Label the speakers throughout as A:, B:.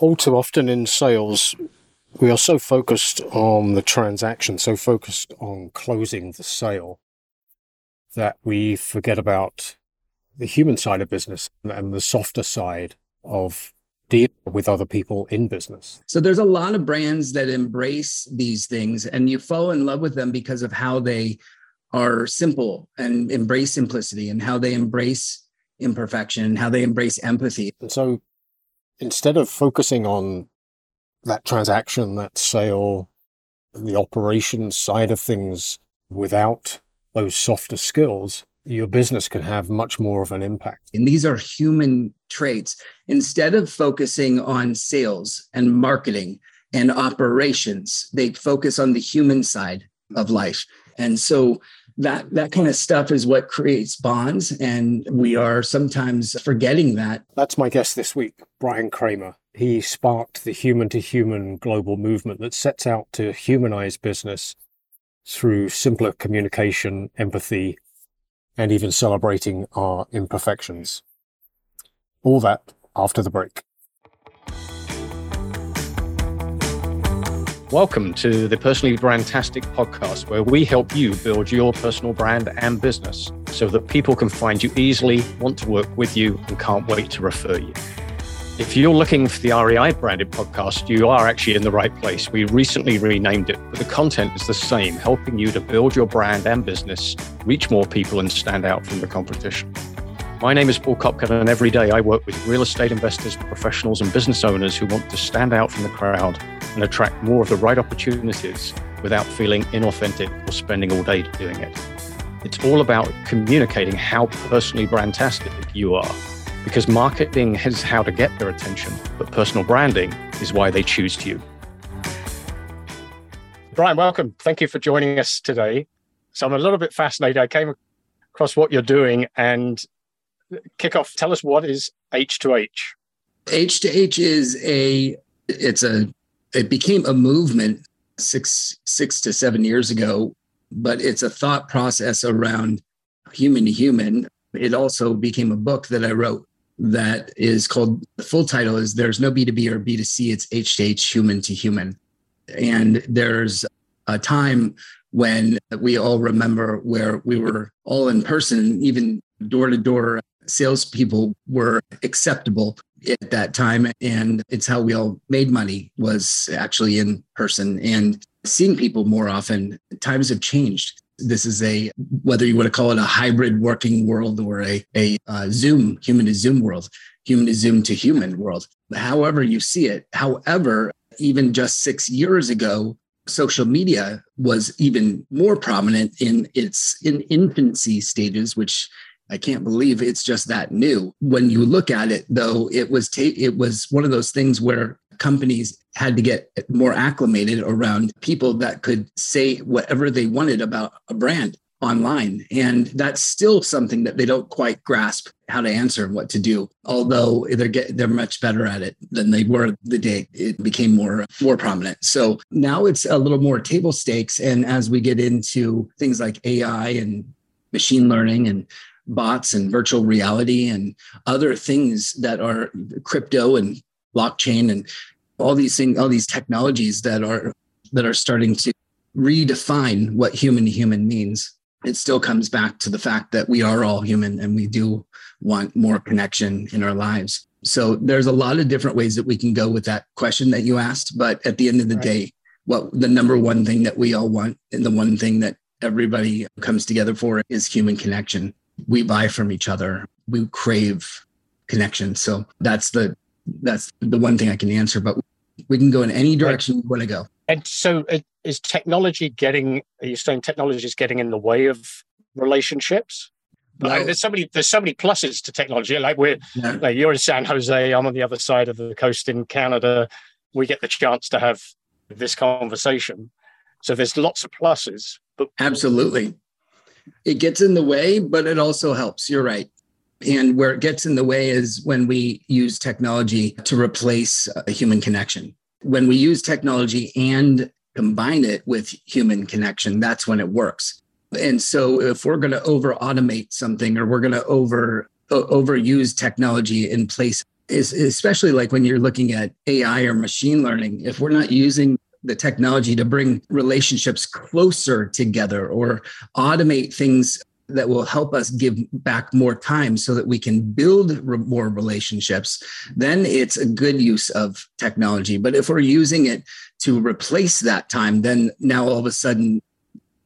A: all too often in sales, we are so focused on the transaction, so focused on closing the sale that we forget about the human side of business and the softer side of dealing with other people in business.
B: So there's a lot of brands that embrace these things and you fall in love with them because of how they are simple and embrace simplicity and how they embrace imperfection, and how they embrace empathy.
A: And so instead of focusing on that transaction, that sale, the operations side of things without those softer skills, your business can have much more of an impact.
B: And these are human traits. Instead of focusing on sales and marketing and operations, they focus on the human side of life. And so that that kind of stuff is what creates bonds and we are sometimes forgetting that.
A: That's my guest this week bryan kramer. He sparked the human to human global movement that sets out to humanize business through simpler communication empathy and even celebrating our imperfections. All that after the break Welcome to the Personally Brandtastic podcast, where we help you build your personal brand and business so that people can find you easily, want to work with you, and can't wait to refer you. If you're looking for the REI branded podcast, you are actually in the right place. We recently renamed it, but the content is the same, helping you to build your brand and business, reach more people, and stand out from the competition. My name is Paul Copcutt, and every day I work with real estate investors, professionals, and business owners who want to stand out from the crowd and attract more of the right opportunities without feeling inauthentic or spending all day doing it. It's all about communicating how personally brandtastic you are, because marketing is how to get their attention, but personal branding is why they choose you. Bryan, welcome. Thank you for joining us today. So I'm a little bit fascinated. I came across what you're doing and kick off. Tell us what is H2H.
B: H2H is a it's a it became a movement six six to seven years ago, but it's a thought process around human to human. It also became a book that I wrote that is called the full title is There's No B2B or B2C, it's H to H, human to human. And there's a time when we all remember where we were all in person, even door to door salespeople were acceptable at that time. And it's how we all made money was actually in person and seeing people more often. Times have changed. This is a, whether you want to call it a hybrid working world or a, a uh, Zoom, human to Zoom world, human to Zoom to human world, however you see it. However, even just six years ago, social media was even more prominent in its in infancy stages, which I can't believe it's just that new. When you look at it, though, it was ta- it was one of those things where companies had to get more acclimated around people that could say whatever they wanted about a brand online. And that's still something that they don't quite grasp how to answer and what to do although they're get, they're much better at it than they were the day it became more more prominent. So now it's a little more table stakes. And as we get into things like ai and machine learning and bots and virtual reality and other things that are crypto and blockchain and all these things all these technologies that are that are starting to redefine what human to human means. It still comes back to the fact that we are all human and we do want more connection in our lives. So there's a lot of different ways that we can go with that question that you asked but at the end of the right. day what the number one thing that we all want and the one thing that everybody comes together for is human connection we buy from each other. We crave connection. So that's the that's the one thing i can answer but we can go in any direction right. we want to go.
A: And so uh, is technology getting are you saying technology is getting in the way of relationships? No. like, there's so many there's so many pluses to technology. Like we're no. like you're in san jose i'm on the other side of the coast in canada. We get the chance to have this conversation. So there's lots of pluses
B: but absolutely it gets in the way, but it also helps. You're right. And where it gets in the way is when we use technology to replace a human connection. When we use technology and combine it with human connection, that's when it works. And so if we're going to over automate something or we're going to over overuse technology in place especially like when you're looking at AI or machine learning, if we're not using the technology to bring relationships closer together or automate things that will help us give back more time so that we can build re- more relationships, then it's a good use of technology. But if we're using it to replace that time, then now all of a sudden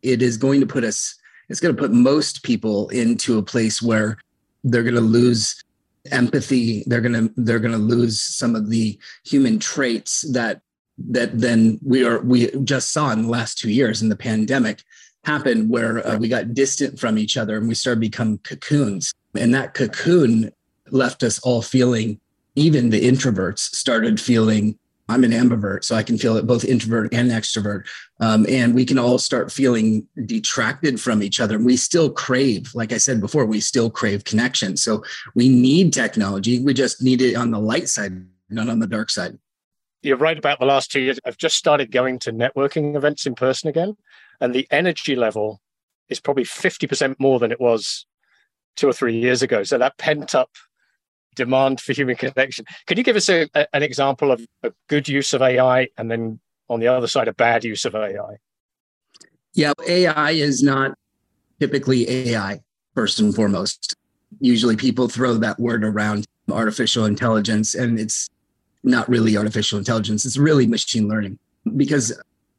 B: it is going to put us, it's going to put most people into a place where they're going to lose empathy they're going to they're going to lose some of the human traits that that then we are we just saw in the last two years in the pandemic happen where uh, we got distant from each other and we started become cocoons and that cocoon left us all feeling even the introverts started feeling I'm an ambivert, so I can feel it both introvert and extrovert. Um, and we can all start feeling detracted from each other. We still crave, like I said before, we still crave connection. So we need technology. We just need it on the light side, not on the dark side.
A: You're right about the last two years. I've just started going to networking events in person again, and the energy level is probably 50% more than it was two or three years ago. So that pent up demand for human connection. Can you give us a, a, an example of a good use of AI and then on the other side, a bad use of AI?
B: Yeah, AI is not typically AI, first and foremost. Usually people throw that word around artificial intelligence, and it's not really artificial intelligence, it's really machine learning. Because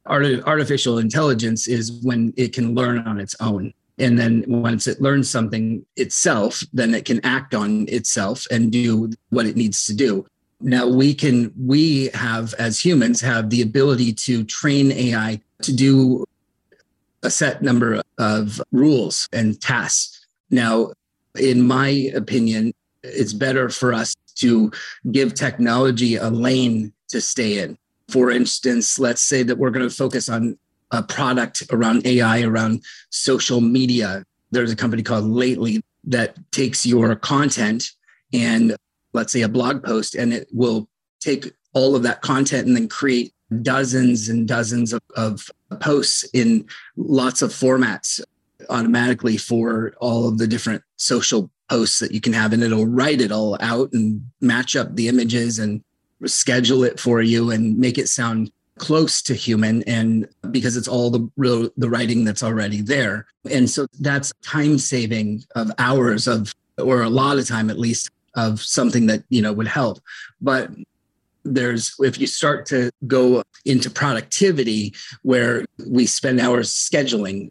B: art- artificial intelligence is when it can learn on its own. And then once it learns something itself then it can act on itself and do what it needs to do. Now we can we have as humans have the ability to train ai to do a set number of rules and tasks. Now in my opinion it's better for us to give technology a lane to stay in for instance let's say that we're going to focus on a product around AI, around social media. There's a company called Lately that takes your content and let's say a blog post, and it will take all of that content and then create dozens and dozens of, of posts in lots of formats automatically for all of the different social posts that you can have and it'll write it all out and match up the images and schedule it for you and make it sound close to human and because it's all the real the writing that's already there. And so that's time saving of hours of or a lot of time at least of something that you know would help. But there's if you start to go into productivity where we spend hours scheduling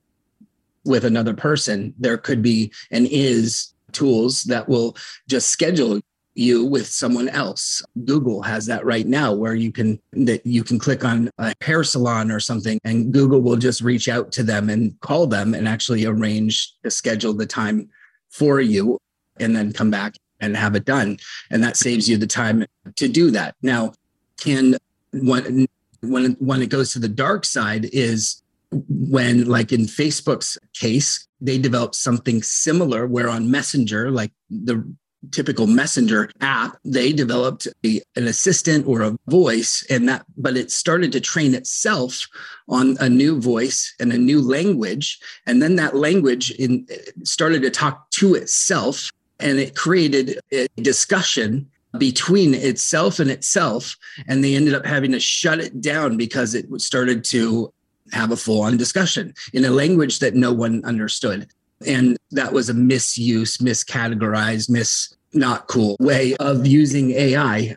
B: with another person there could be and is tools that will just schedule you with someone else. Google has that right now where you can that you can click on a hair salon or something and Google will just reach out to them and call them and actually arrange to schedule the time for you and then come back and have it done and that saves you the time to do that. Now, can when when when it goes to the dark side is when like in Facebook's case they developed something similar where on Messenger like the typical messenger app they developed a, an assistant or a voice and that but it started to train itself on a new voice and a new language. And then that language in, started to talk to itself and it created a discussion between itself and itself. And they ended up having to shut it down because it started to have a full on discussion in a language that no one understood and that was a misuse, miscategorized, mis not cool way of using AI.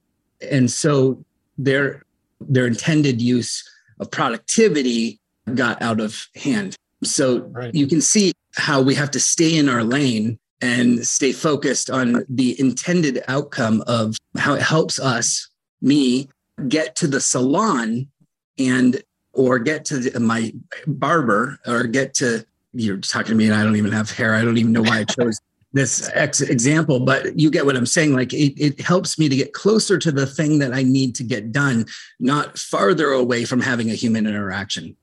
B: And so their their intended use of productivity got out of hand. So right. you can see how we have to stay in our lane and stay focused on the intended outcome of how it helps us, me, get to the salon and or get to the, my barber or get to you're talking to me and I don't even have hair. I don't even know why I chose this ex- example, but you get what I'm saying. Like it, it helps me to get closer to the thing that I need to get done, not farther away from having a human interaction.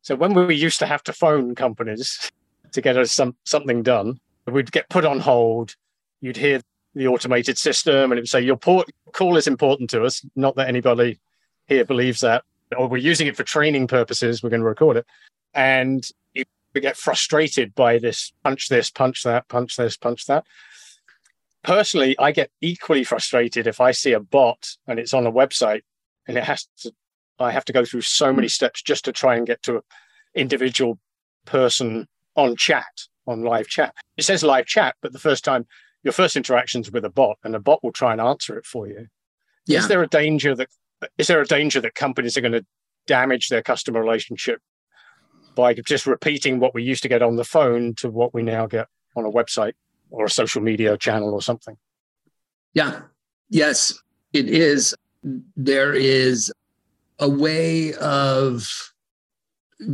A: So when we used to have to phone companies to get us some something done, we'd get put on hold. You'd hear the automated system, and it would say your port- call is important to us. Not that anybody here believes that, or we're using it for training purposes. We're going to record it, and we get frustrated by this punch this, punch that, punch this, punch that. personally, I get equally frustrated if I see a bot and it's on a website and it has to, I have to go through so many hmm. steps just to try and get to an individual person on chat, on live chat. It says live chat, but the first time your first interactions with a bot and a bot will try and answer it for you. Yeah. Is there a danger that is there a danger that companies are going to damage their customer relationship by just repeating what we used to get on the phone to what we now get on a website or a social media channel or something?
B: Yeah. Yes, it is. There is a way of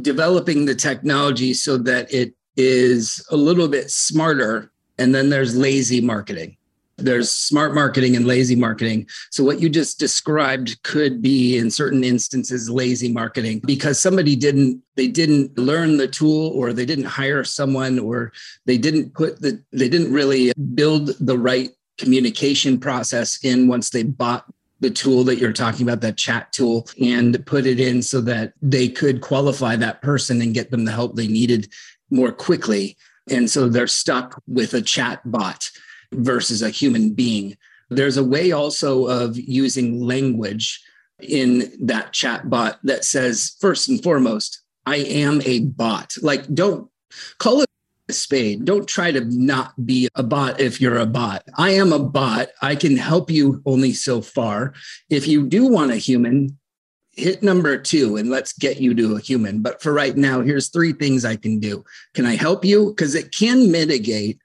B: developing the technology so that it is a little bit smarter. And then there's lazy marketing there's smart marketing and lazy marketing. So what you just described could be in certain instances lazy marketing because somebody didn't they didn't learn the tool or they didn't hire someone or they didn't put the they didn't really build the right communication process in once they bought the tool that you're talking about, that chat tool, and put it in so that they could qualify that person and get them the help they needed more quickly. And so they're stuck with a chat bot versus a human being. There's a way also of using language in that chat bot that says, first and foremost, I am a bot. Like, don't call it a spade. Don't try to not be a bot if you're a bot. I am a bot. I can help you only so far. If you do want a human, hit number two and let's get you to a human. But for right now, here's three things I can do. Can I help you? Because it can mitigate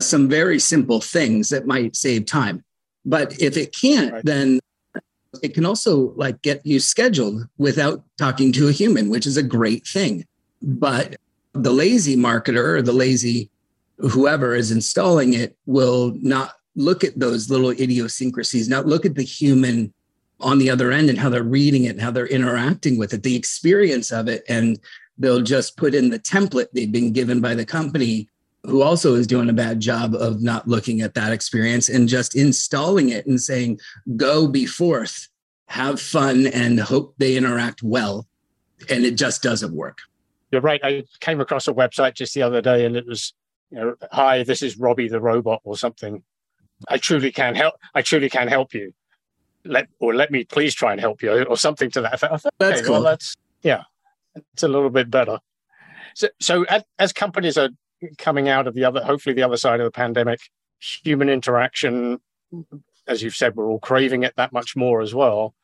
B: some very simple things that might save time. But if it can't, right. then it can also like get you scheduled without talking to a human, which is a great thing. But the lazy marketer or the lazy whoever is installing it will not look at those little idiosyncrasies, not look at the human on the other end and how they're reading it and how they're interacting with it, the experience of it. And they'll just put in the template they've been given by the company who also is doing a bad job of not looking at that experience and just installing it and saying, go be forth, have fun, and hope they interact well. And it just doesn't work.
A: You're right. I came across a website just the other day and it was, you know, hi, this is Robbie the robot or something. I truly can help. I truly can help you. Let or let me please try and help you or something to that effect. Thought,
B: that's cool. Well,
A: that's yeah, it's a little bit better. So, so as, as companies are coming out of the other, hopefully the other side of the pandemic, human interaction, as you've said, we're all craving it that much more as well.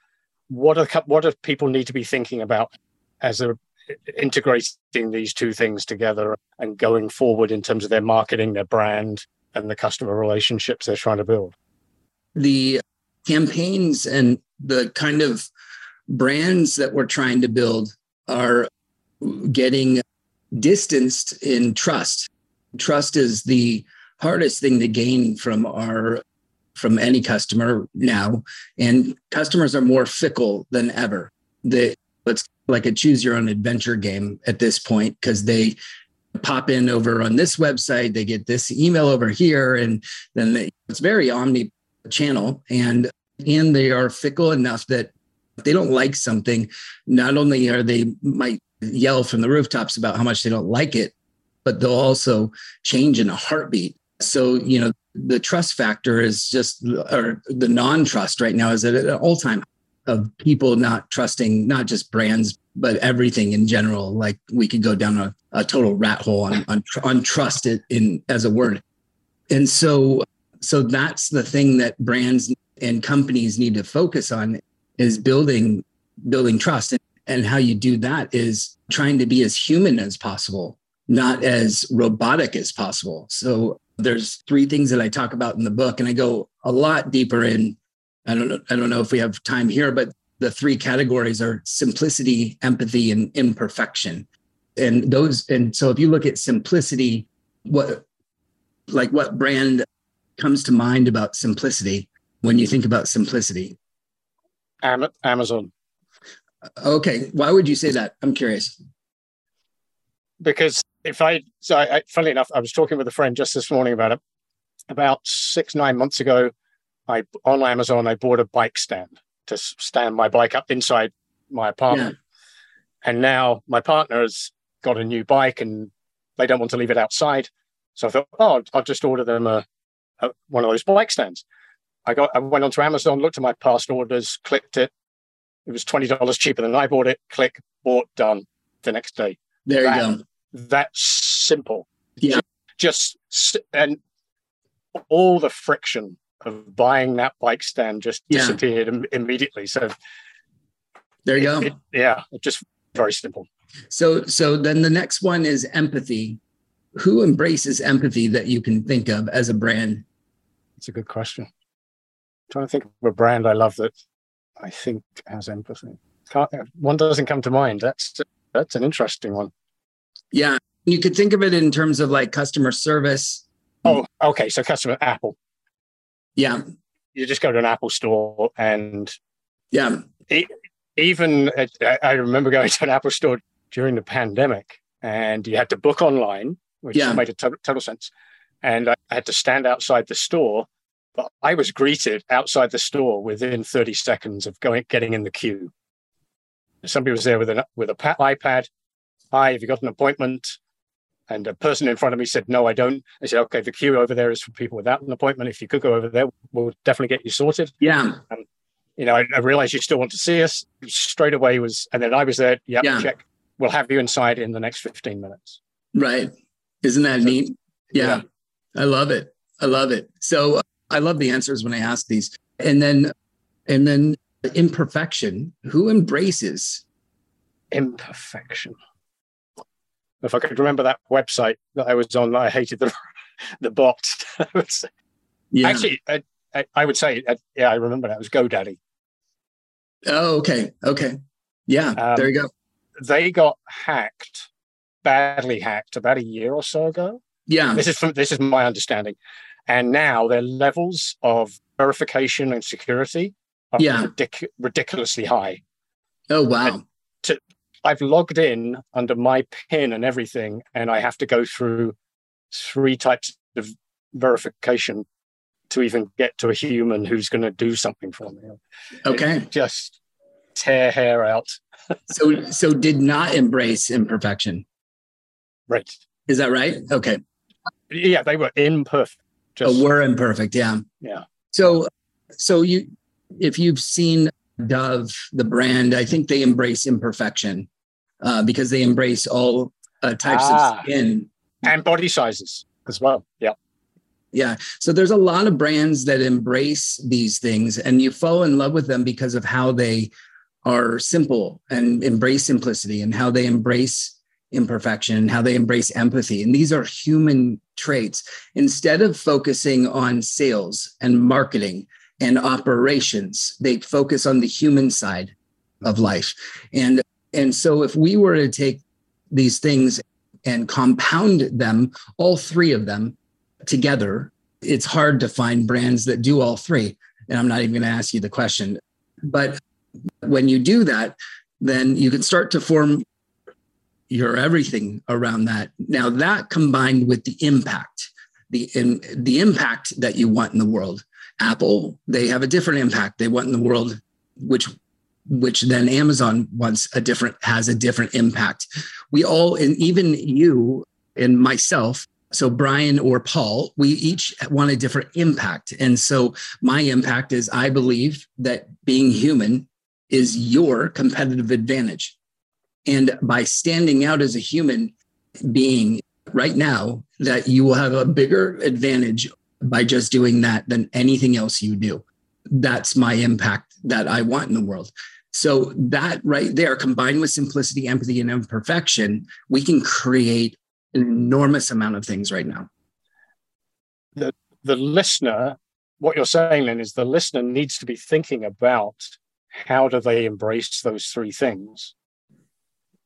A: What are what do people need to be thinking about as they're integrating these two things together and going forward in terms of their marketing, their brand, and the customer relationships they're trying to build?
B: The campaigns and the kind of brands that we're trying to build are getting distanced in trust. Trust is the hardest thing to gain from our from any customer now and customers are more fickle than ever they it's like a choose your own adventure game at this point because they pop in over on this website they get this email over here and then they, it's very omni channel and and they are fickle enough that they don't like something not only are they might yell from the rooftops about how much they don't like it, but they'll also change in a heartbeat. So, you know, the trust factor is just, or the non trust right now is at an all time of people not trusting not just brands, but everything in general. Like we could go down a, a total rat hole on, on, on trust it in as a word. And so, so that's the thing that brands and companies need to focus on is building building trust and how you do that is trying to be as human as possible, not as robotic as possible. So there's three things that I talk about in the book, and I go a lot deeper in. I don't know, I don't know if we have time here, but the three categories are simplicity, empathy, and imperfection. And those, and so if you look at simplicity, what like what brand comes to mind about simplicity when you think about simplicity?
A: Amazon.
B: Okay. Why would you say that? I'm curious.
A: Because if I, so I, funnily enough, I was talking with a friend just this morning about it. About six, nine months ago, I on Amazon, I bought a bike stand to stand my bike up inside my apartment. Yeah. And now my partner has got a new bike and they don't want to leave it outside. So I thought, oh, I'll just order them a, uh, one of those bike stands. I got I went onto Amazon, looked at my past orders, clicked it. It was twenty dollars cheaper than I bought it. Click, bought, done. The next day.
B: There
A: that,
B: you go.
A: That's simple.
B: Yeah.
A: Just and all the friction of buying that bike stand just
B: Yeah.
A: disappeared Im- immediately. So
B: There you go.
A: it- yeah, it just very simple.
B: So so then the next one is empathy. Who embraces empathy that you can think of as a brand?
A: It's a good question. trying to think of a brand I love that I think has empathy. Can't, uh, one doesn't come to mind. That's that's an interesting one.
B: Yeah. You could think of it in terms of like customer service.
A: Oh, okay. So customer Apple.
B: Yeah.
A: You just go to an Apple store and
B: Yeah.
A: even uh, at, I- remember going to an Apple store during the pandemic and you had to book online, which
B: Yeah.
A: made a total sense. And I had to stand outside the store, I was greeted outside the store within 30 seconds of going getting in the queue. Somebody was there with an with a pa- iPad. Hi, have you got an appointment? And a person in front of me said, "No, I don't." I said, "Okay, the queue over there is for people without an appointment. If you could go over there, we'll definitely get you sorted."
B: Yeah.
A: Um, you know, I, I realized you still want to see us. Straight away was, and then I was there. Yep,
B: Yeah.
A: check. We'll have you inside in the next 15 minutes.
B: Right. Isn't that
A: So-
B: neat? Yeah.
A: Yeah.
B: I love it. I love it. So I love the answers when I ask these. And then and then imperfection. Who embraces?
A: Imperfection. If I could remember that website that I was on, I hated the the bot. I
B: Yeah.
A: Actually, I, I, I would say, uh, yeah, I remember that. It was GoDaddy.
B: oh, okay. Okay. Yeah.
A: Um,
B: there you go.
A: They got hacked, badly hacked, about a year or so ago.
B: Yeah.
A: this is from this is my understanding and now their levels of verification and security are
B: Yeah.
A: ridic- ridiculously high
B: Oh wow.
A: i've logged in under my pin and everything and i have to go through three types of verification to even get to a human who's going to do something for me
B: Okay.
A: It just tear hair out
B: So so did not embrace imperfection.
A: right
B: Is that right? Okay.
A: yeah they were imperfect just
B: oh, we're imperfect. Yeah.
A: yeah
B: So, so you, if you've seen Dove, the brand, I think they embrace imperfection uh, because they embrace all uh, types
A: Ah.
B: of skin.
A: and body sizes as well yeah
B: Yeah. So there's a lot of brands that embrace these things, and you fall in love with them because of how they are simple and embrace simplicity, and how they embrace imperfection, and how they embrace empathy. And these are human traits. Instead of focusing on sales and marketing and operations, they focus on the human side of life. And and so if we were to take these things and compound them, all three of them together, it's hard to find brands that do all three. And I'm not even going to ask you the question. But when you do that, then you can start to form your everything around that. Now that combined with the impact, the in, the impact that you want in the world. Apple, they have a different impact they want in the world, which which then Amazon wants a different has a different impact. We all, and even you and myself, so Bryan or Paul, we each want a different impact. And so my impact is I believe that being human is your competitive advantage. And by standing out as a human being right now, that you will have a bigger advantage by just doing that than anything else you do. That's my impact that I want in the world. So that right there, combined with simplicity, empathy, and imperfection, we can create an enormous amount of things right now.
A: the the listener, what you're saying then is the listener needs to be thinking about how do they embrace those three things?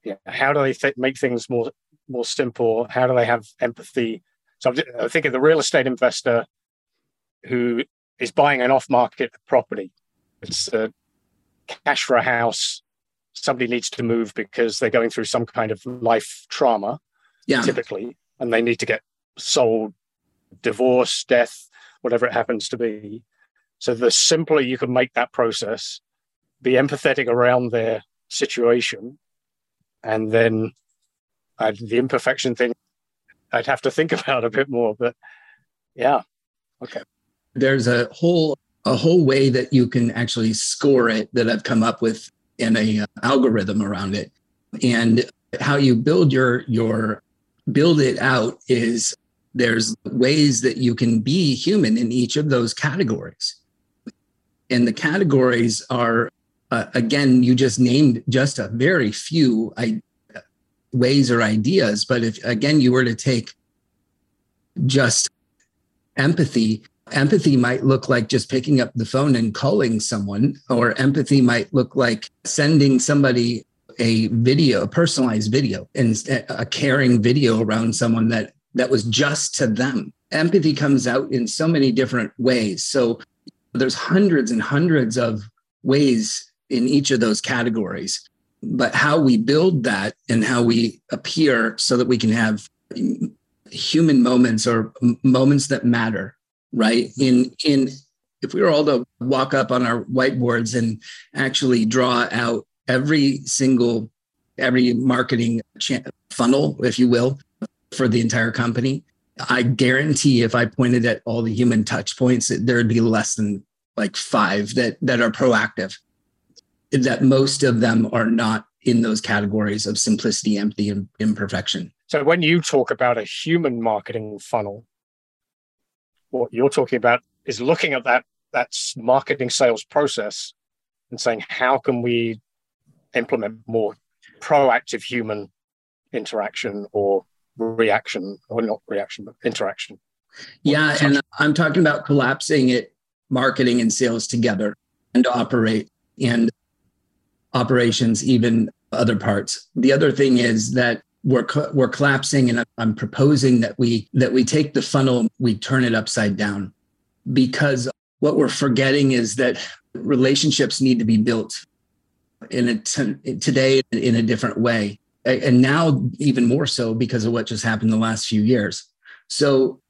A: Yeah, how do they th- make things more more simple? How do they have empathy? So I'm, I think of the real estate investor who is buying an off-market property. It's uh, cash for a house. Somebody needs to move because they're going through some kind of life trauma
B: Yeah.
A: typically, and they need to get sold, divorce, death, whatever it happens to be. So the simpler you can make that process, be empathetic around their situation, and then I'd, the imperfection thing, I'd have to think about a bit more. But yeah, Okay.
B: There's a whole a whole way that you can actually score it that I've come up with in a uh, algorithm around it. And how you build your your build it out is there's ways that you can be human in each of those categories. And the categories are uh, again you just named just a very few I, ways or ideas but if again you were to take just empathy empathy might look like just picking up the phone and calling someone or empathy might look like sending somebody a video a personalized video and a caring video around someone that that was just to them. Empathy comes out in so many different ways. So there's hundreds and hundreds of ways in each of those categories. But how we build that and how we appear so that we can have human moments or moments that matter right? Mm-hmm. In in if we were all to walk up on our whiteboards and actually draw out every single every marketing funnel if you will for the entire company i guarantee if i pointed at all the human touch points there'd be less than like five that that are proactive that most of them are not in those categories of simplicity empty and imperfection.
A: So when you talk about a human marketing funnel what you're talking about is looking at that that marketing sales process and saying how can we implement more proactive human interaction or reaction or not reaction but interaction?
B: Yeah and i'm talking about collapsing it marketing and sales together and operate and operations even other parts. The other thing is that we're we're collapsing and i'm proposing that we that we take the funnel we turn it upside down. Because what we're forgetting is that relationships need to be built in a t- today in a different way. And now even more so because of what just happened the last few years. So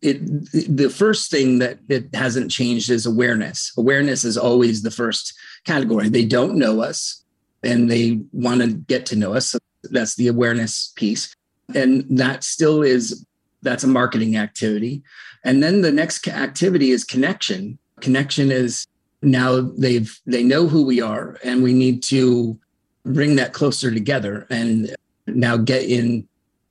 B: it the first thing that it hasn't changed is awareness. Awareness is always the first category. They don't know us and they want to get to know us so that's the awareness piece. And that still is that's a marketing activity. And then the next activity is connection. Connection is now they've they know who we are and we need to bring that closer together and now get in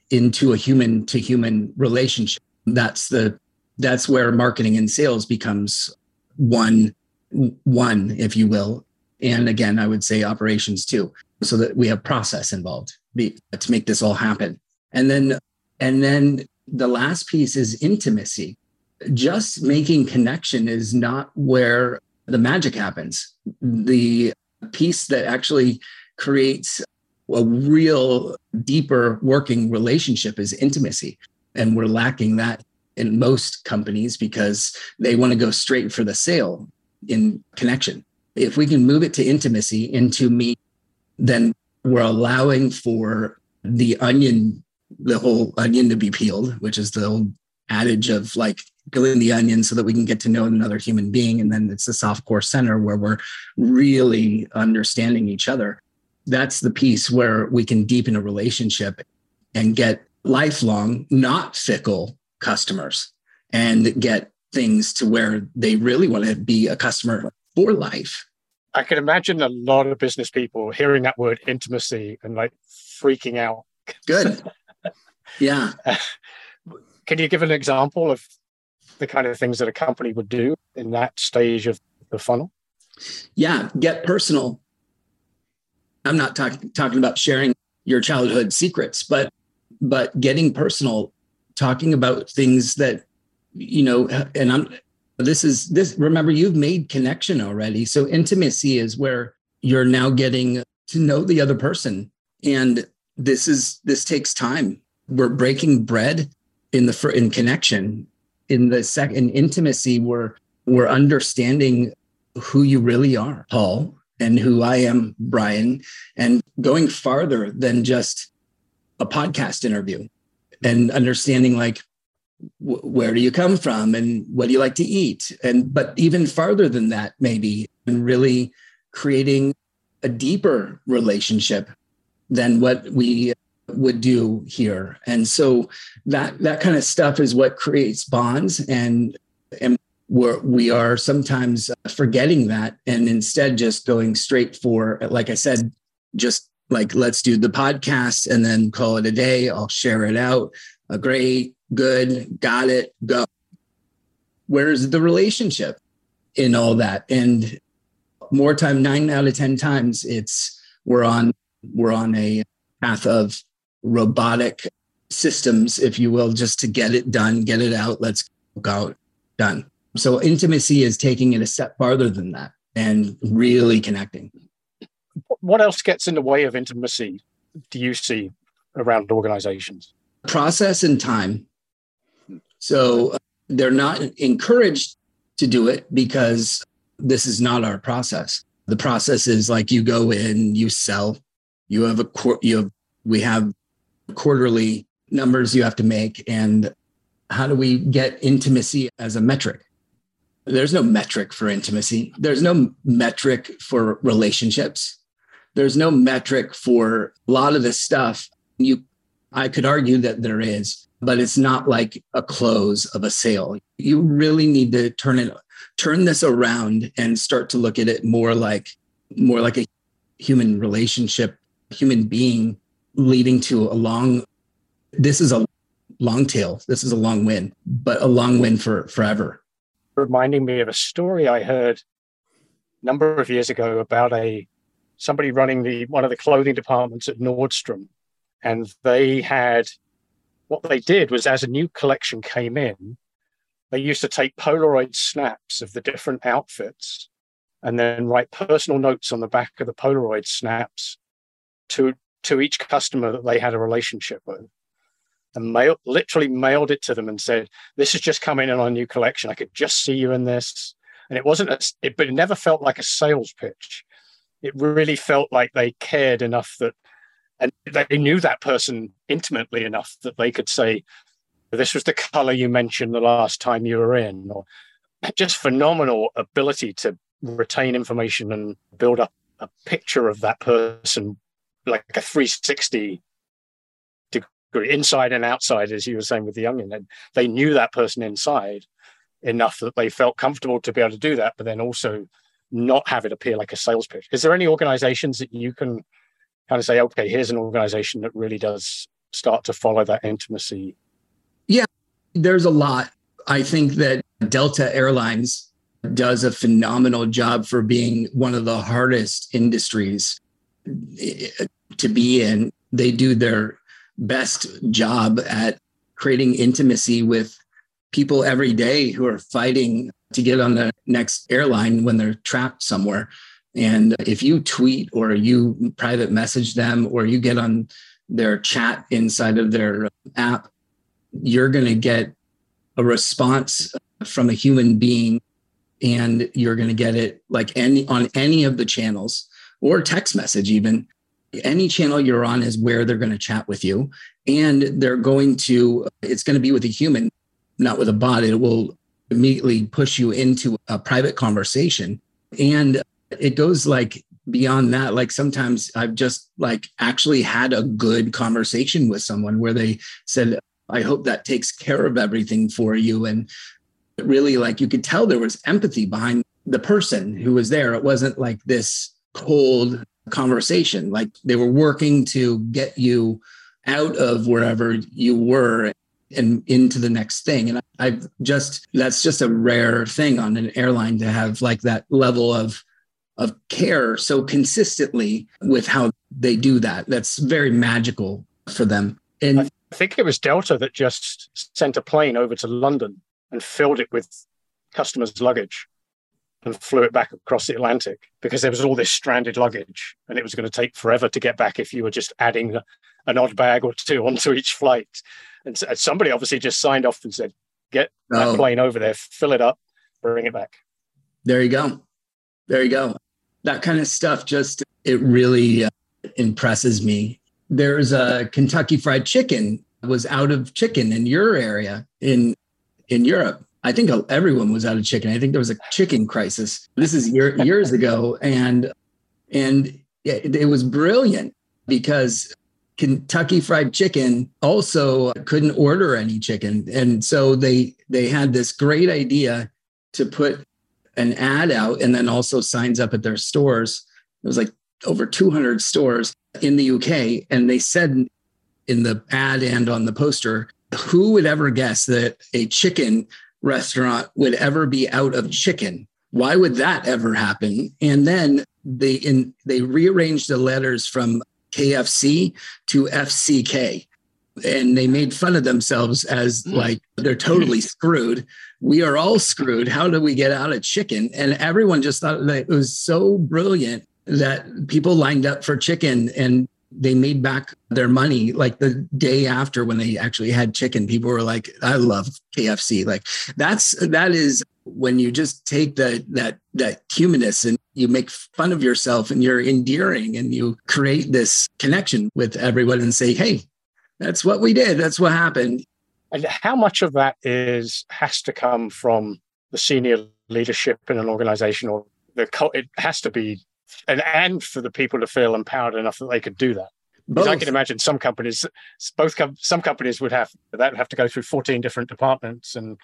B: into a human to human relationship. That's the that's where marketing and sales becomes one one if you will and again i would say operations too so that we have process involved to make this all happen. And then, and then the last piece is intimacy. Just making connection is not where the magic happens. The piece that actually creates a real deeper working relationship is intimacy. And we're lacking that in most companies because they want to go straight for the sale in connection. If we can move it to intimacy into me then we're allowing for the onion, the whole onion to be peeled, which is the old adage of like peeling the onion so that we can get to know another human being. And then it's the soft core center where we're really understanding each other. That's the piece where we can deepen a relationship and get lifelong, not fickle customers and get things to where they really want to be a customer for life.
A: I can imagine a lot of business people hearing that word intimacy and like freaking out.
B: Good. yeah.
A: Can you give an example of the kind of things that a company would do in that stage of the funnel?
B: Yeah, get personal. I'm not talk- talking about sharing your childhood secrets, but but getting personal, talking about things that you know, and I'm this is this remember you've made connection already. So intimacy is where you're now getting to know the other person. And this is this takes time. We're breaking bread in the in connection. In the second in intimacy we're we're understanding who you really are paul and who i am bryan and going farther than just a podcast interview and understanding like where do you come from and what do you like to eat and but even farther than that maybe and really creating a deeper relationship than what we would do here and so that that kind of stuff is what creates bonds and And we're, we are sometimes uh, forgetting that and instead just going straight for, like I said, just like let's do the podcast and then call it a day. I'll share it out. A great, good, got it, go. Where's the relationship in all that? And more time, nine out of 10 times, it's we're on we're on a path of robotic systems, if you will, just to get it done, get it out, let's go done. So intimacy is taking it a step farther than that and really connecting.
A: What else gets in the way of intimacy do you see around organizations?
B: Process and time. So uh, they're not encouraged to do it because this is not our process. The process is like you go in, you sell, you have a you have we have quarterly numbers you have to make and how do we get intimacy as a metric? There's no metric for intimacy. There's no metric for relationships. There's no metric for a lot of this stuff. You I could argue that there is, but it's not like a close of a sale. You really need to turn it turn this around and start to look at it more like more like a human relationship, human being leading to a long this is a long tail. This is a long win, but a long win for forever.
A: Reminding me of a story I heard a number of years ago about a somebody running the one of the clothing departments at Nordstrom. And they had what they did was as a new collection came in, they used to take Polaroid snaps of the different outfits and then write personal notes on the back of the Polaroid snaps to to each customer that they had a relationship with and mail, literally mailed it to them and said, "This has just come in on a new collection. I could just see you in this." And it wasn't, a, it, but it never felt like a sales pitch. It really felt like they cared enough that, and they knew that person intimately enough that they could say, this was the color you mentioned the last time you were in, or just phenomenal ability to retain information and build up a picture of that person like a 360 degree inside and outside as you were saying with the onion and they knew that person inside enough that they felt comfortable to be able to do that but then also not have it appear like a sales pitch. Is there any organizations that you can kind of say okay here's an organization that really does start to follow that intimacy
B: yeah, there's a lot. I think that Delta Airlines does a phenomenal job for being one of the hardest industries eh, to be in. They do their best job at creating intimacy with people every day who are fighting to get on the next airline when they're trapped somewhere. And if you tweet or you private message them or you get on their chat inside of their app, you're going to get a response from a human being and you're going to get it like any on any of the channels or text message even. Any channel you're on is where they're going to chat with you and they're going to it's going to be with a human not with a bot. It will immediately push you into a private conversation. And it goes like beyond that like sometimes i've just like actually had a good conversation with someone where they said I hope that takes care of everything for you. And really, like you could tell there was empathy behind the person who was there. It wasn't like this cold conversation, like they were working to get you out of wherever you were and into the next thing. And I've just, that's just a rare thing on an airline to have like that level of of care so consistently with how they do that. That's very magical for them.
A: And I think it was Delta that just sent a plane over to London and filled it with customers' luggage and flew it back across the Atlantic because there was all this stranded luggage and it was going to take forever to get back if you were just adding an odd bag or two onto each flight. And somebody obviously just signed off and said, get that oh. plane over there, fill it up, bring it back.
B: There you go. There you go. That kind of stuff just, it really uh, impresses me there's a Kentucky Fried Chicken was out of chicken in your area in in Europe. I think everyone was out of chicken. I think there was a chicken crisis. This is year, years ago, and and it, it was brilliant because Kentucky Fried Chicken also couldn't order any chicken, and so they they had this great idea to put an ad out and then also signs up at their stores. It was like over 200 stores in the UK. And they said in the ad and on the poster, who would ever guess that a chicken restaurant would ever be out of chicken? Why would that ever happen? And then they in they rearranged the letters from KFC to FCK and they made fun of themselves as hmm. like they're totally screwed. We are all screwed. How do we get out of chicken? And everyone just thought that it was so brilliant that people lined up for chicken and they made back their money like the day after when they actually had chicken people were like i love kfc like that's that is when you just take the that that humanness and you make fun of yourself and you're endearing and you create this connection with everyone and say hey that's what we did that's what happened
A: and how much of that is has to come from the senior leadership in an organization or the it has to be and and for the people to feel empowered enough that they could do that. Because I can imagine some companies, both com- some companies would have that would have to go through 14 different departments and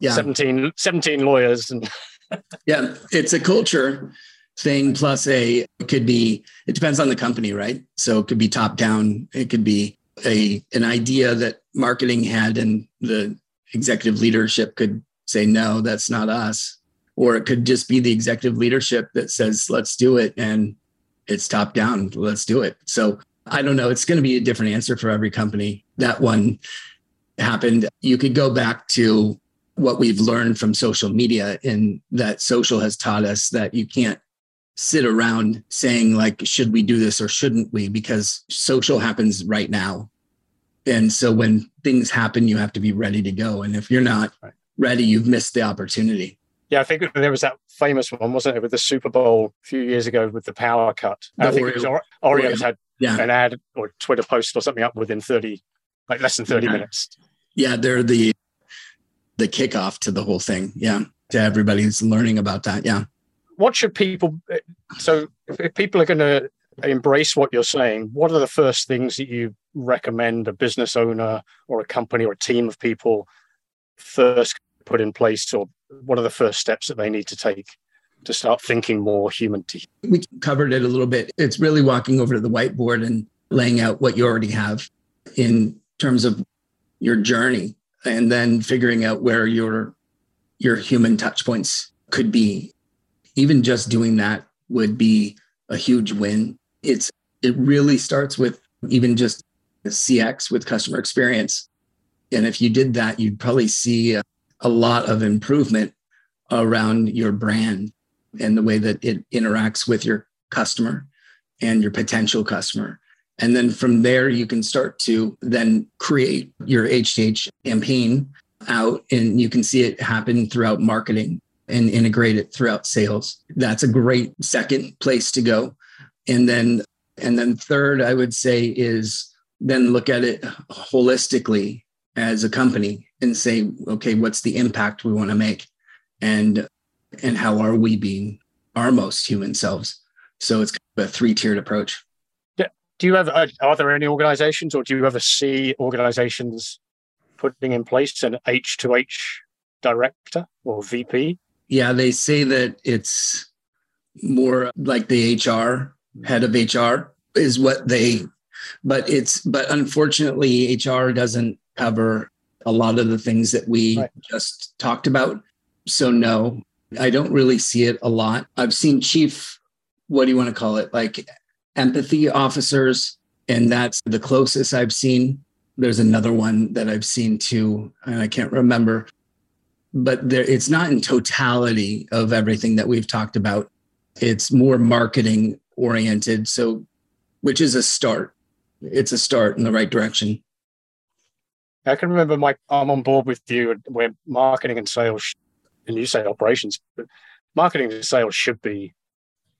A: yeah. 17, 17 lawyers and
B: yeah, it's a culture thing plus a it could be it depends on the company, right? So it could be top down, it could be a an idea that marketing had and the executive leadership could say no, that's not us. Or it could just be the executive leadership that says let's do it and it's top down let's do it. So i don't know it's going to be a different answer for every company. That one happened. You could go back to what we've learned from social media in that social has taught us that you can't sit around saying like should we do this or shouldn't we? Because social happens right now and so when things happen you have to be ready to go and if you're not ready you've missed the opportunity
A: yeah, I think there was that famous one, wasn't it, with the Super Bowl a few years ago with the power cut. The I think Oreo. it was Oreos had yeah. an ad or Twitter post or something up within 30, like less than 30 yeah. minutes.
B: Yeah, they're the the kickoff to the whole thing. Yeah, to everybody who's learning about that. Yeah.
A: What should people? Eh, so, if people are going to embrace what you're saying, what are the first things that you recommend a business owner or a company or a team of people first put in place or what are the first steps that they need to take to start thinking more human to
B: we covered it a little bit. It's really walking over to the whiteboard and laying out what you already have in terms of your journey and then figuring out where your your human touch points could be. Even just doing that would be a huge win. It's it really starts with even just cx with customer experience and if you did that you'd probably see a, a lot of improvement around your brand and the way that it interacts with your customer and your potential customer. And then from there, you can start to then create your HTH campaign out and you can see it happen throughout marketing and integrate it throughout sales. That's a great second place to go. And then, and then third, I would say is then look at it holistically as a company and say, okay, what's the impact we want to make? And and how are we being our most human selves? So it's kind of a three-tiered approach.
A: Do you ever uh, are there any organizations or do you ever see organizations putting in place an H to H director or VP?
B: Yeah, they say that it's more like the HR head of HR is what they but it's but unfortunately HR doesn't cover a lot of the things that we right. just talked about. So, no, I don't really see it a lot. I've seen chief, what do you want to call it? Like empathy officers, and that's the closest I've seen. There's another one that I've seen too, and I can't remember. But there, it's not in totality of everything that we've talked about. It's more marketing oriented. So, which is a start. It's a start in the right direction.
A: I can remember my I'm on board with you where marketing and sales, and you say operations, but marketing and sales should be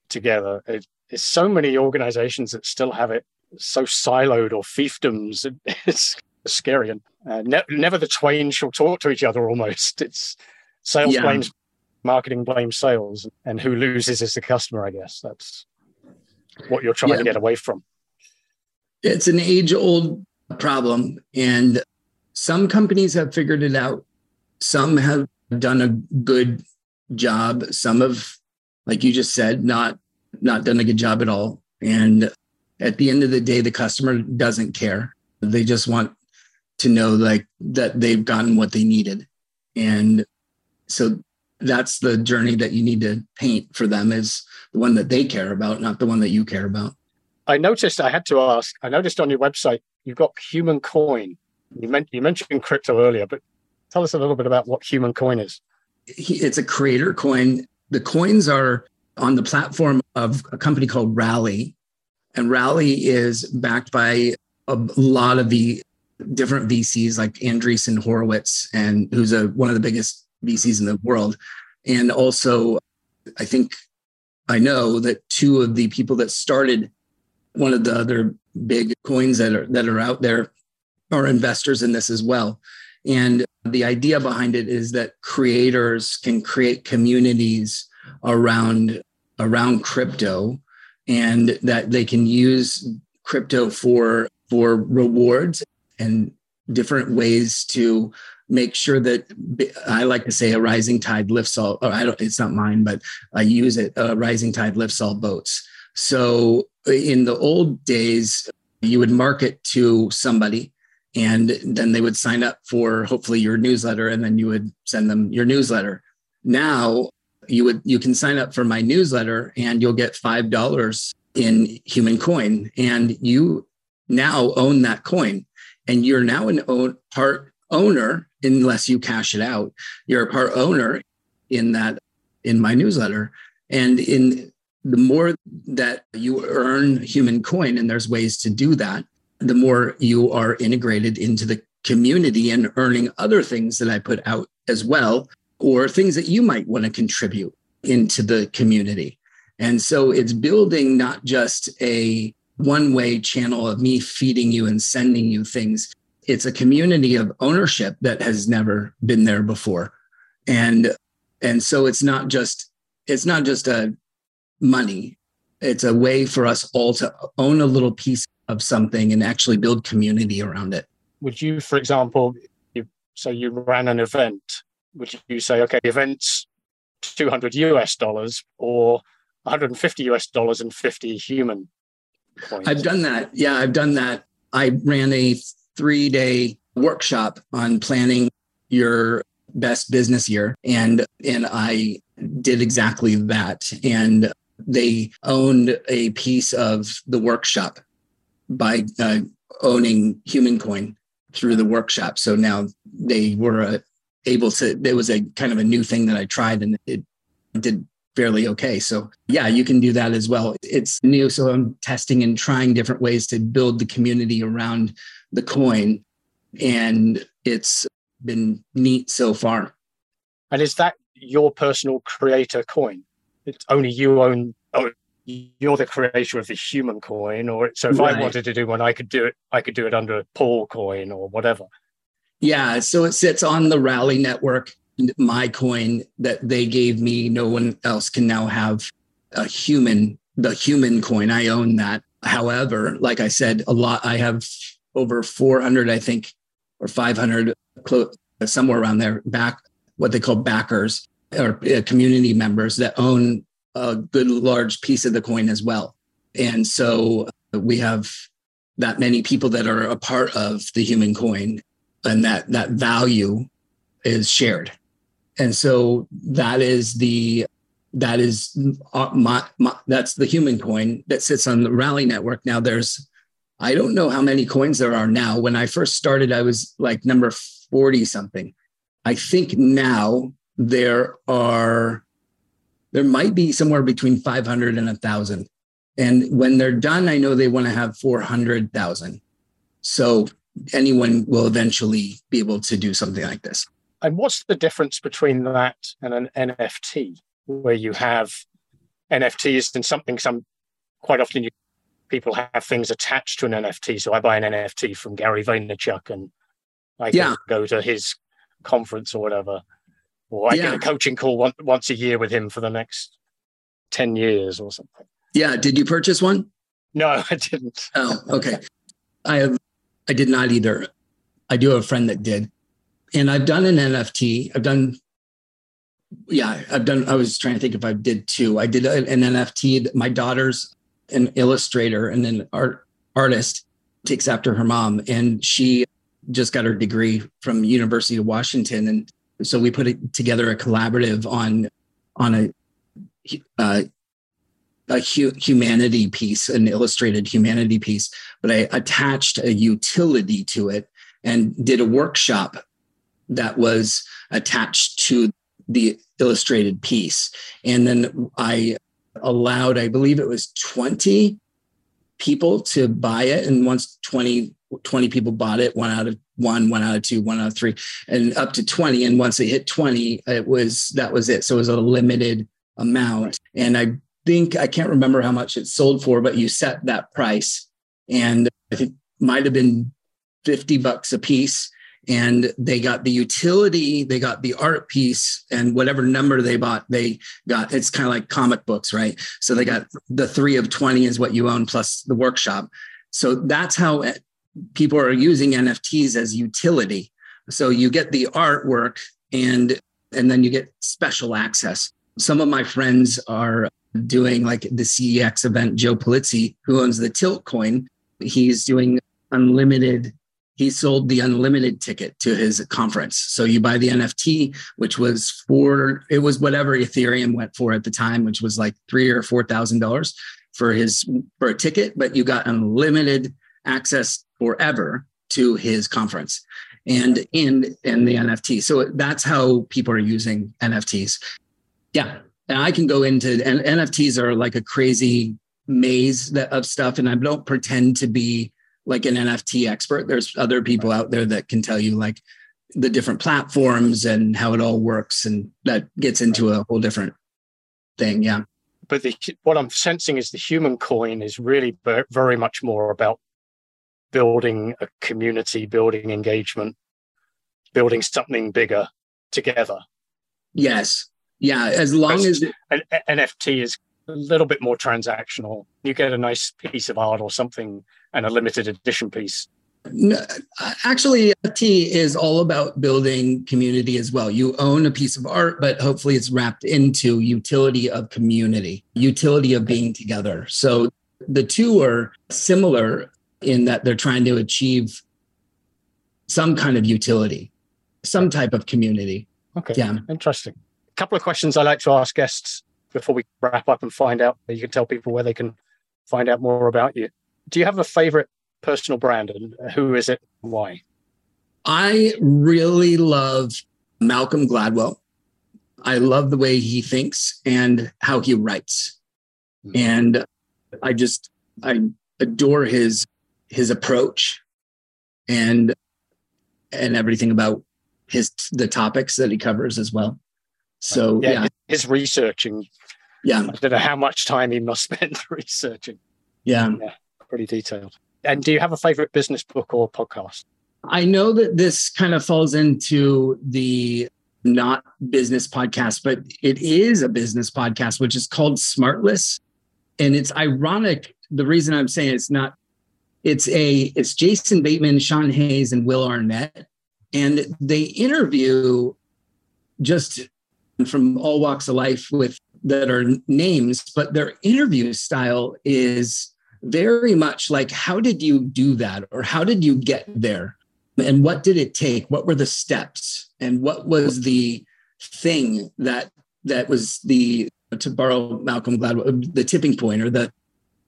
A: together. It, there's so many organizations that still have it so siloed or fiefdoms. It's scary. And uh, ne- never the twain shall talk to each other almost. It's sales yeah. blames marketing, blames sales, and who loses is the customer, I guess. That's what you're trying yeah. to get away from.
B: It's an age old problem. And some companies have figured it out some have done a good job. Some have, like you just said, not not done a good job at all. And at the end of the day, the customer doesn't care. They just want to know like that they've gotten what they needed. And so that's the journey that you need to paint for them is the one that they care about, not the one that you care about.
A: I noticed I had to ask, I noticed on your website you've got human coin. You, meant, you mentioned crypto earlier, but tell us a little bit about what human coin is.
B: It's a creator coin. The coins are on the platform of a company called Rally. And Rally is backed by a lot of the different VCs like Andreessen Horowitz, and who's a, one of the biggest VCs in the world. And also, I think I know that two of the people that started one of the other big coins that are that are out there are investors in this as well. And the idea behind it is that creators can create communities around around crypto and that they can use crypto for for rewards and different ways to make sure that I like to say a rising tide lifts all. Or I don't. It's not mine, but I use it. A rising tide lifts all boats. So in the old days, you would market to somebody, and then they would sign up for hopefully your newsletter, and then you would send them your newsletter. Now you would you can sign up for my newsletter, and you'll get five dollars in human coin, and you now own that coin and you're now an own, part owner unless you cash it out. You're a part owner in that in my newsletter, and in the more that you earn human coin, and there's ways to do that, the more you are integrated into the community and earning other things that I put out as well, or things that you might want to contribute into the community. And so it's building not just a one way channel of me feeding you and sending you things. It's a community of ownership that has never been there before. And and so it's not just it's not just a money. It's a way for us all to own a little piece of something and actually build community around it.
A: Would you, for example, you say you ran an event, would you say, okay, events 200 US dollars or 150 US dollars and 50 human
B: coin. I've done that. Yeah, I've done that. I ran a three day workshop on planning your best business year and and I did exactly that and they owned a piece of the workshop by uh, owning human coin through the workshop so now they were uh, able to it was a kind of a new thing that I tried and it did fairly okay. So yeah, you can do that as well. It's new. So I'm testing and trying different ways to build the community around the coin. And it's been neat so far.
A: And is that your personal creator coin? It's only you own oh you're the creator of the human coin or so if right. I wanted to do one I could do it I could do it under a Paul coin or whatever.
B: Yeah, so it sits on the Rally network my coin that they gave me, no one else can now have a human, the human coin. I own that. However, like I said, a lot, I have over 400, I think, or 500, close, somewhere around there, back what they call backers or uh, community members that own a good large piece of the coin as well. And so uh, we have that many people that are a part of the human coin and that that value is shared. And so that is the that is uh, my, my, that's the human coin that sits on the rally network. Now there's i don't know how many coins there are now. When i first started i was like number 40 something. I think now there are there might be somewhere between 500 and 1000 and when they're done i know they want to have 400000 so anyone will eventually be able to do something like this
A: and what's the difference between that and an NFT, where you have NFTs and something? Some quite often you, people have things attached to an NFT. So I buy an NFT from Gary Vaynerchuk, and I yeah. go to his conference or whatever, or I yeah. get a coaching call one, once a year with him for the next ten years or something.
B: Yeah. Did you purchase one?
A: No, I didn't.
B: Oh, okay. I have. I did not either. I do have a friend that did and I've done an NFT. I've done, yeah, I've done. I was trying to think if I did two. I did an NFT. My daughter's an illustrator and an art artist, takes after her mom, and she just got her degree from University of Washington, and so we put together a collaborative on on a uh, a hu- humanity piece, an illustrated humanity piece, but I attached a utility to it and did a workshop that was attached to the illustrated piece. And then I allowed, I believe it was 20 people to buy it. And once 20, 20 people bought it, one out of one, one out of two, one out of three, and up to 20. And once they hit 20, it was that was it. So it was a limited amount. And I think I can't remember how much it sold for, but you set that price. And I think might have been 50 bucks a piece and they got the utility they got the art piece and whatever number they bought they got it's kind of like comic books right so they got the 3 of 20 is what you own plus the workshop so that's how people are using nfts as utility. So you get the artwork and and then you get special access. Some of my friends are doing like the cex event joe pulizzi who owns the tilt coin. He's doing unlimited he sold the unlimited ticket to his conference. So you buy the NFT, which was for it was whatever Ethereum went for at the time, which was like three or four thousand dollars for his for a ticket, but you got unlimited access forever to his conference and in in the NFT. So that's how people are using NFTs. Yeah. And I can go into and NFTs are like a crazy maze of stuff. And I don't pretend to be like an NFT expert. There's other people out there that can tell you like the different platforms and how it all works, and that gets into a whole different thing. Yeah.
A: But the, what I'm sensing is the human coin is really very much more about building a community, building engagement, building something bigger together.
B: Yes. Yeah. As long as
A: an NFT is a little bit more transactional. You get a nice piece of art or something and a limited edition piece.
B: No, actually, NFT is all about building community as well. You own a piece of art, but hopefully it's wrapped into utility of community, utility of being together. So the two are similar in that they're trying to achieve some kind of utility, some type of community.
A: Okay. Yeah. Interesting. A couple of questions I like to ask guests before we wrap up and find out you can tell people where they can find out more about you. Do you have a favorite personal brand and who is it why?
B: I really love Malcolm Gladwell. I love the way he thinks and how he writes. Mm-hmm. And I just I adore his his approach and and everything about his the topics that he covers as well. So yeah, yeah.
A: his researching.
B: Yeah,
A: I don't know how much time he must spend researching.
B: Yeah.
A: yeah, pretty detailed. And do you have a favorite business book or podcast?
B: I know that this kind of falls into the not business podcast, but it is a business podcast, which is called Smartless. And it's ironic. The reason I'm saying it's not, it's a, it's Jason Bateman, Sean Hayes, and Will Arnett. And they interview just from all walks of life with that are names, but their interview style is very much like how did you do that? Or how did you get there? And what did it take? What were the steps? And what was the thing that that was the to borrow malcolm gladwell the tipping point or the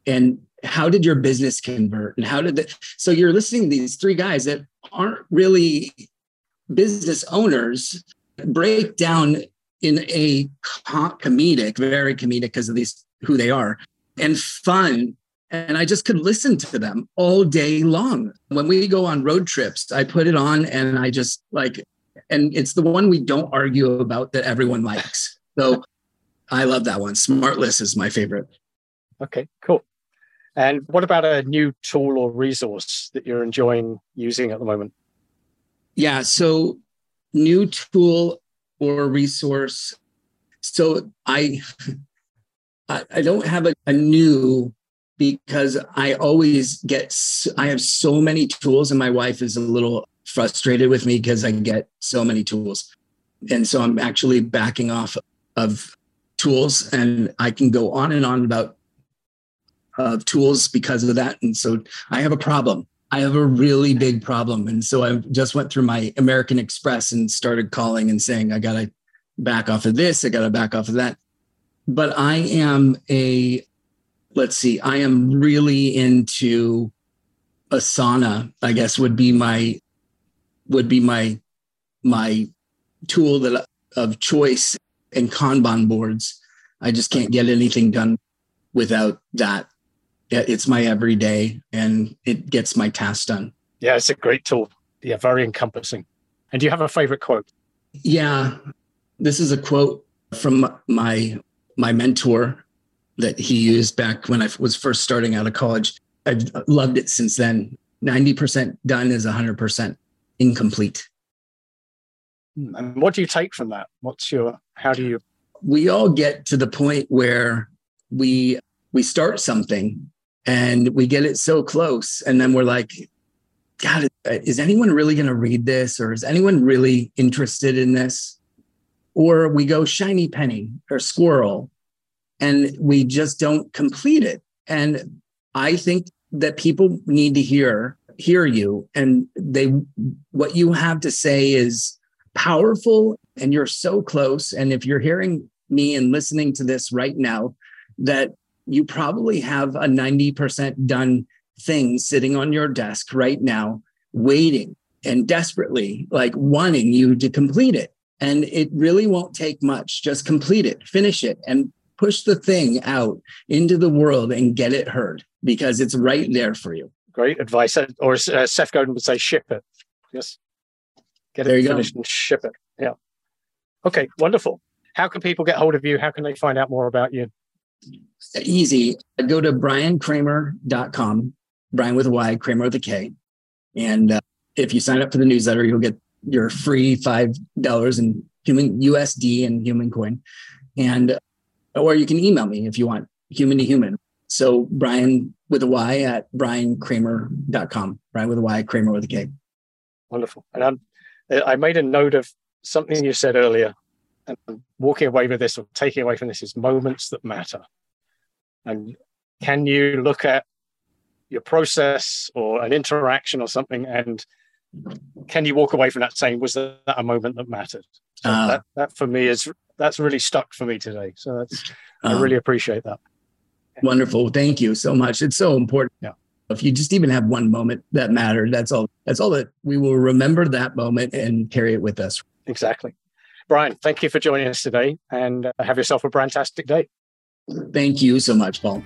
B: and how did your business convert and how did that so you're listening to these three guys that aren't really business owners break down in a comedic, very comedic because of these who they are, and fun. And I just could listen to them all day long. When we go on road trips, I put it on and I just like, and it's the one we don't argue about that everyone likes. So I love that one. Smartless is my favorite.
A: Okay, cool. And what about a new tool or resource that you're enjoying using at the moment?
B: Yeah, so new tool or resource. So I I don't have a, a new because I always get I have so many tools and my wife is a little frustrated with me because I get so many tools. And so I'm actually backing off of tools and I can go on and on about uh, tools because of that. And so I have a problem. I have a really big problem. And so I just went through my American Express and started calling and saying, I got to back off of this. I got to back off of that. But I am a, let's see, I am really into Asana, I guess would be my, would be my, my tool that of choice and Kanban boards. I just can't get anything done without that. It's my everyday and it gets my tasks done.
A: Yeah, it's a great tool. Yeah, very encompassing. And do you have a favorite quote?
B: Yeah. This is a quote from my my mentor that he used back when I was first starting out of college. I've loved it since then. 90% done is 100% incomplete.
A: Hmm, and what do you take from that? What's your, how do you?
B: We all get to the point where we, we start something and we get it so close. And then we're like, God, is anyone really going to read this? Or is anyone really interested in this? Or we go shiny penny or squirrel and we just don't complete it. And I think that people need to hear hear you and they what you have to say is powerful and you're so close. And if you're hearing me and listening to this right now, that you probably have a 90% done thing sitting on your desk right now, waiting and desperately like wanting you to complete it. And it really won't take much. Just complete it, finish it, and push the thing out into the world and get it heard because it's right there for you.
A: Great advice. Or uh, Seth Godin would say, ship it. Yes. Get there it finished go. and ship it. Yeah. Okay, wonderful. How can people get hold of you? How can they find out more about you?
B: Easy. Go to bryankramer.com, Bryan with a Y, Kramer with a K. And uh, if you sign up for the newsletter, you'll get your free $5 in human USD and human coin. And, or you can email me if you want, human to human. So Bryan with a Y at bryankramer.com, Bryan with a Y, Kramer with a K.
A: Wonderful. And I'm I made a note of something you said earlier, and walking away with this or taking away from this is moments that matter. And can you look at your process or an interaction or something, and can you walk away from that saying, "Was that a moment that mattered?" So uh, that, that for me is that's really stuck for me today. So that's I really appreciate that.
B: Wonderful, thank you so much. It's so important.
A: Yeah
B: if you just even have one moment that mattered, that's all. That's all that we will remember that moment and carry it with us.
A: Exactly. Bryan, thank you for joining us today and uh, have yourself a fantastic day.
B: Thank you so much, Paul.